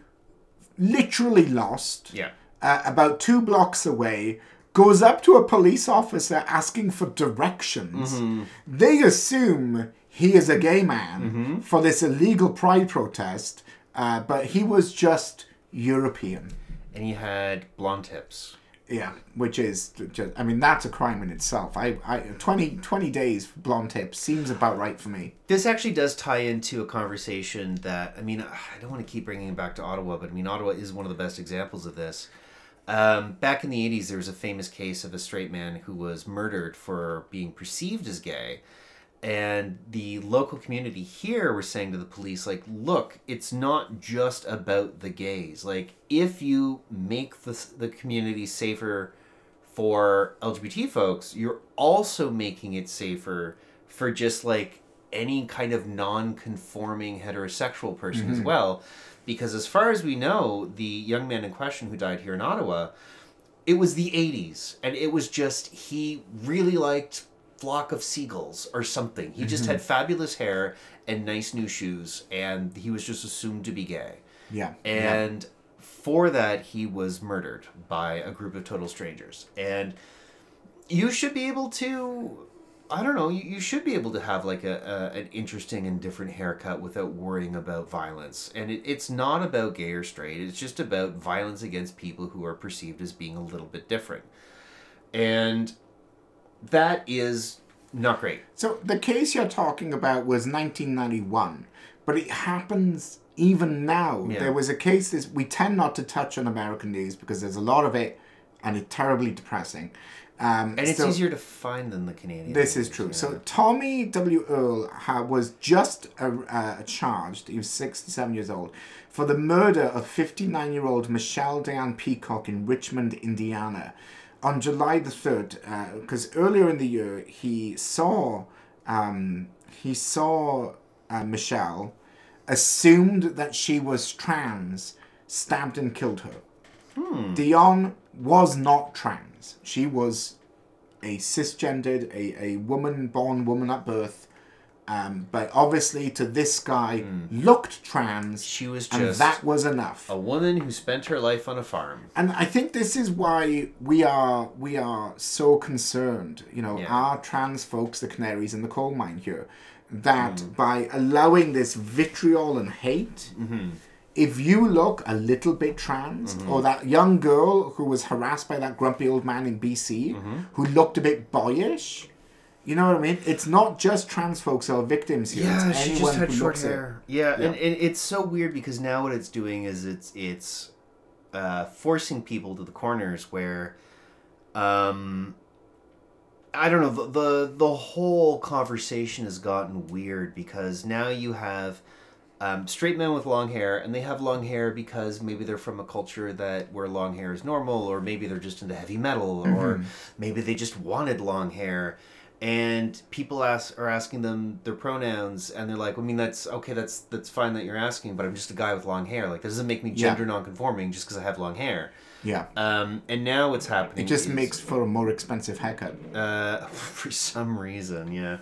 literally lost Yeah. uh, about two blocks away, goes up to a police officer asking for directions. They assume he is a gay man for this illegal pride protest, uh, but he was just European. And he had blonde tips. Yeah, which is just, I mean, that's a crime in itself. I, I 20, 20 days blonde tips seems about right for me. This actually does tie into a conversation that I mean I don't want to keep bringing it back to Ottawa, but I mean Ottawa is one of the best examples of this. Um, back in the '80s, there was a famous case of a straight man who was murdered for being perceived as gay, and the local community here were saying to the police, like, "Look, it's not just about the gays. Like, if you make the the community safer for LGBT folks, you're also making it safer for just like any kind of non-conforming heterosexual person as mm-hmm. well because as far as we know the young man in question who died here in Ottawa it was the 80s and it was just he really liked flock of seagulls or something. He just mm-hmm. had fabulous hair and nice new shoes and he was just assumed to be gay. Yeah. and for that he was murdered by a group of total strangers. And you should be able to i don't know you, you should be able to have like a, a an interesting and different haircut without worrying about violence. And it, it's not about gay or straight. It's just about violence against people who are perceived as being a little bit different. And that is not great So the case you're talking about was 1991, but it happens even now. Yeah. There was a case. This we tend not to touch on American news because there's a lot of it, and it's terribly depressing. Um, and it's so- easier to find than the canadian This is true. yeah. So Tommy W. Earl ha- was just uh, uh, charged. He was 67 years old for the murder of 59-year-old Michelle Diane Peacock in Richmond, Indiana, on July the 3rd. Because earlier in the year, he saw um, he saw uh, Michelle, assumed that she was trans, stabbed and killed her. Dion was not trans. She was a cisgendered, a, a woman born woman at birth. Um, but obviously, to this guy, looked trans. She was and just that was enough. a woman who spent her life on a farm And I think this is why we are we are so concerned. You know, Yeah. our trans folks, the canaries in the coal mine here, that Mm. by allowing this vitriol and hate, Mm-hmm. if you look a little bit trans, Mm-hmm. or that young girl who was harassed by that grumpy old man in BC, Mm-hmm. who looked a bit boyish. You know what I mean? It's not just trans folks who are victims here. Yeah, it's she just had short hair. Yeah, And, Yeah. and it's so weird because now what it's doing is it's it's uh, forcing people to the corners where, um, I don't know the, the the whole conversation has gotten weird because now you have. Um, straight men with long hair, and they have long hair because maybe they're from a culture that where long hair is normal, or maybe they're just into heavy metal, or maybe they just wanted long hair and people ask are asking them their pronouns and they're like i mean that's okay that's that's fine that you're asking but i'm just a guy with long hair like that doesn't make me Yeah. gender nonconforming just because i have long hair Yeah. Um, and now what's happening? It just is- makes for a more expensive haircut. uh, for some reason, yeah.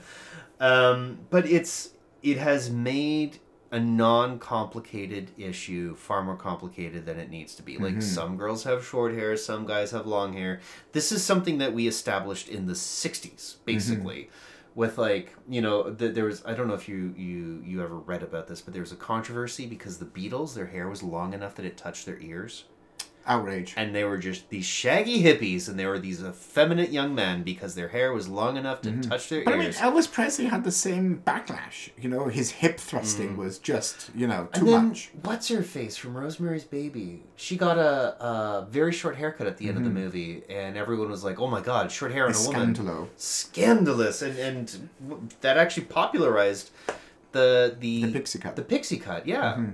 Um, but it's it has made a non-complicated issue far more complicated than it needs to be. Like mm-hmm. some girls have short hair, some guys have long hair. This is something that we established in the '60s, mm-hmm. basically. With like you know, the, there was I don't know if you you you ever read about this, but there was a controversy because the Beatles their hair was long enough that it touched their ears Outrage. and they were just these shaggy hippies and they were these effeminate young men because their hair was long enough to mm-hmm. touch their But I mean, Elvis Presley had the same backlash. You know, his hip thrusting mm. was just, you know, too Mm. and then much. what's her face from rosemary's baby she got a, a very short haircut at the end of the mm-hmm. movie and everyone was like oh my god short hair on a woman Scandalo. scandalous and and that actually popularized the the The pixie cut. the pixie cut yeah mm-hmm.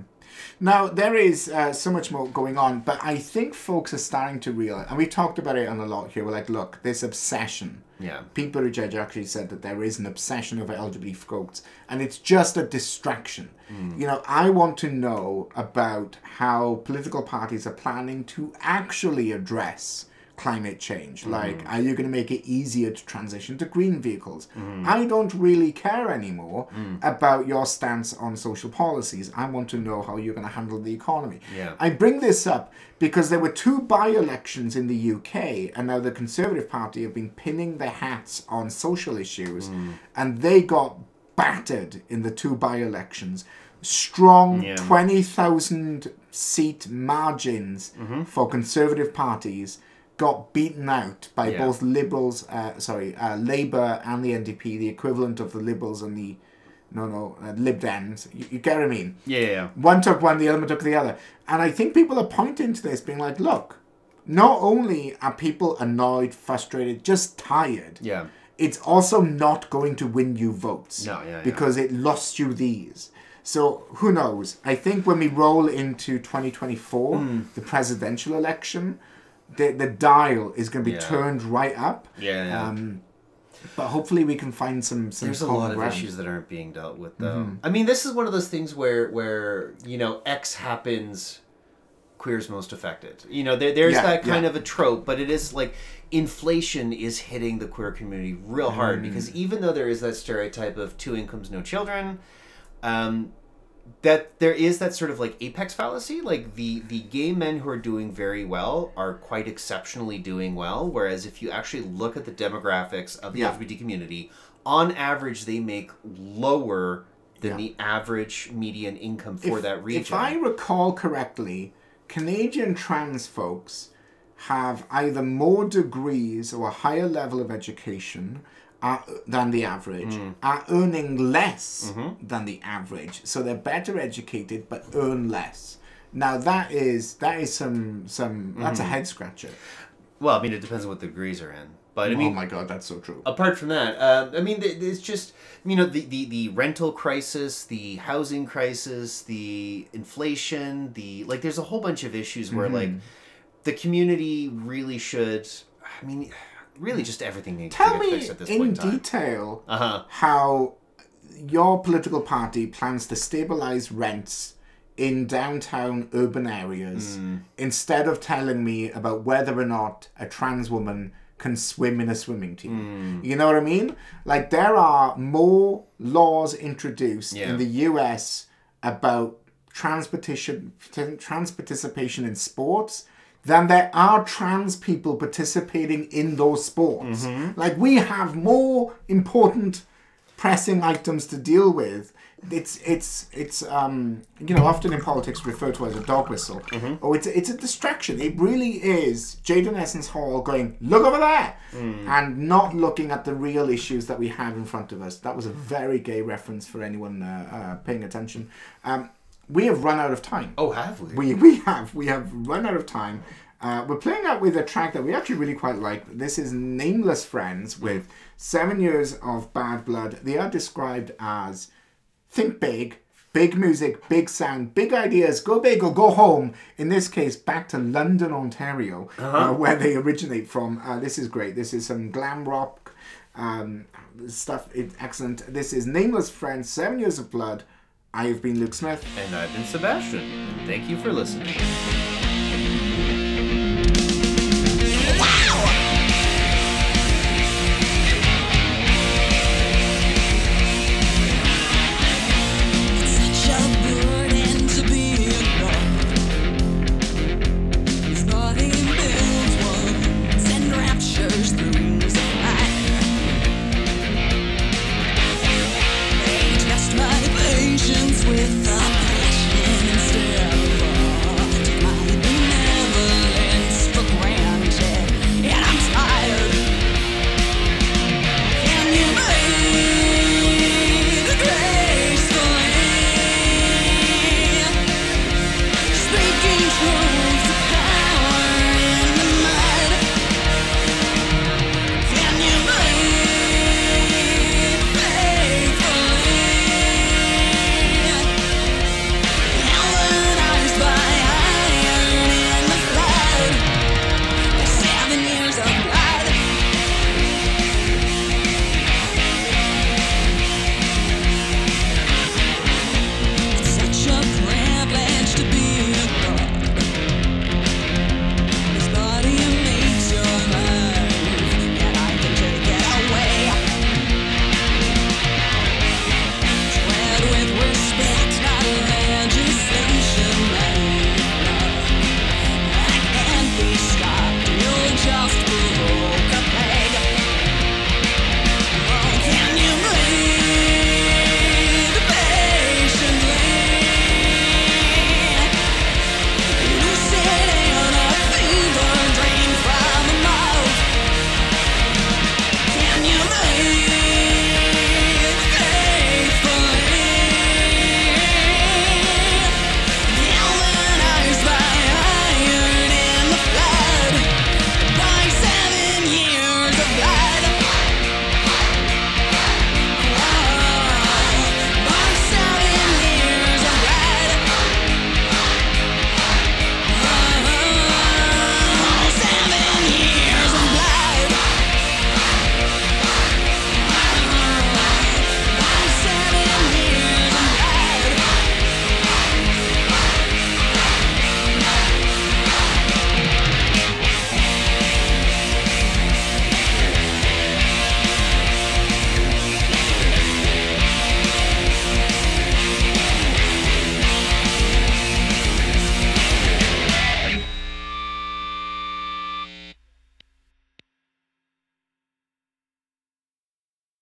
Now, there is uh, so much more going on, but I think folks are starting to realize, and we talked about it on a lot here. We're like, look, this obsession. yeah Pete Buttigieg actually said that there is an obsession over LGBT folks, and it's just a distraction. You know, I want to know about how political parties are planning to actually address climate change. Mm-hmm. Like, are you going to make it easier to transition to green vehicles? Mm-hmm. I don't really care anymore mm. about your stance on social policies. I want to know how you're going to handle the economy. Yeah. I bring this up because there were two by elections in the UK, and now the Conservative Party have been pinning their hats on social issues, mm. and they got battered in the two by elections. Strong Yeah. 20,000 seat margins mm-hmm. for Conservative parties got beaten out by Yeah. both Liberals, uh, sorry, uh, Labour and the NDP, the equivalent of the Liberals and the, no, no, uh, Lib Dems. You, you get what I mean? yeah yeah, yeah. one took one, the other took the other. And I think people are pointing to this, being like, look, not only are people annoyed, frustrated, just tired, yeah it's also not going to win you votes. No, yeah, yeah. Because it lost you these. So who knows? I think when we roll into 2024, Hmm. the presidential election, the, the dial is going to be Yeah. turned right up. yeah, yeah. Um, but hopefully we can find some some There's a lot of ground. issues that aren't being dealt with, though. I mean, this is one of those things where, where you know, X happens, queer's most affected. You know, there, there's Yeah, that kind of a trope, but it is like inflation is hitting the queer community real hard because even though there is that stereotype of two incomes, no children, um, that there is that sort of like apex fallacy like the the gay men who are doing very well are quite exceptionally doing well whereas if you actually look at the demographics of the Yeah. lgbt community on average they make lower than Yeah. the average median income for if, that region If I recall correctly, Canadian trans folks have either more degrees or a higher level of education uh, than the average, Hmm. are earning less Mm-hmm. than the average. So they're better educated but earn less. Now that is that is some some that's Mm-hmm. a head scratcher. well i mean it depends on what the degrees are in but i mean oh my god, that's so true. apart from that, uh, I mean, it's just you know the, the the rental crisis, the housing crisis, the inflation, the like. There's a whole bunch of issues where like the community really should. I mean, really, just everything needs Tell to get me fixed at this in point in time. detail Uh huh. how your political party plans to stabilize rents in downtown urban areas Hmm. instead of telling me about whether or not a trans woman can swim in a swimming team. Hmm. You know what I mean? Like there are more laws introduced Yeah. in the US about trans participation in sports than there are trans people participating in those sports. Mm-hmm. Like we have more important pressing items to deal with. It's it's it's um you know often in politics referred to as a dog whistle. Mm-hmm. Oh, it's it's a distraction. It really is. Jaida Essence Hall going look over there, Mm. and not looking at the real issues that we have in front of us. That was a very gay reference for anyone uh, uh, paying attention. Um, we have run out of time. Oh, have we? We, we have we have run out of time. Uh, we're playing out with a track that we actually really quite like. This is Nameless Friends with seven years of bad blood. They are described as think big, big music, big sound, big ideas, go big or go home. In this case, back to London, Ontario, uh, where they originate from. Uh, this is great. This is some glam rock um, stuff. It's excellent. This is Nameless Friends, Seven Years of Blood. I have been Luke Smith. And I've been Sebastien. Thank you for listening.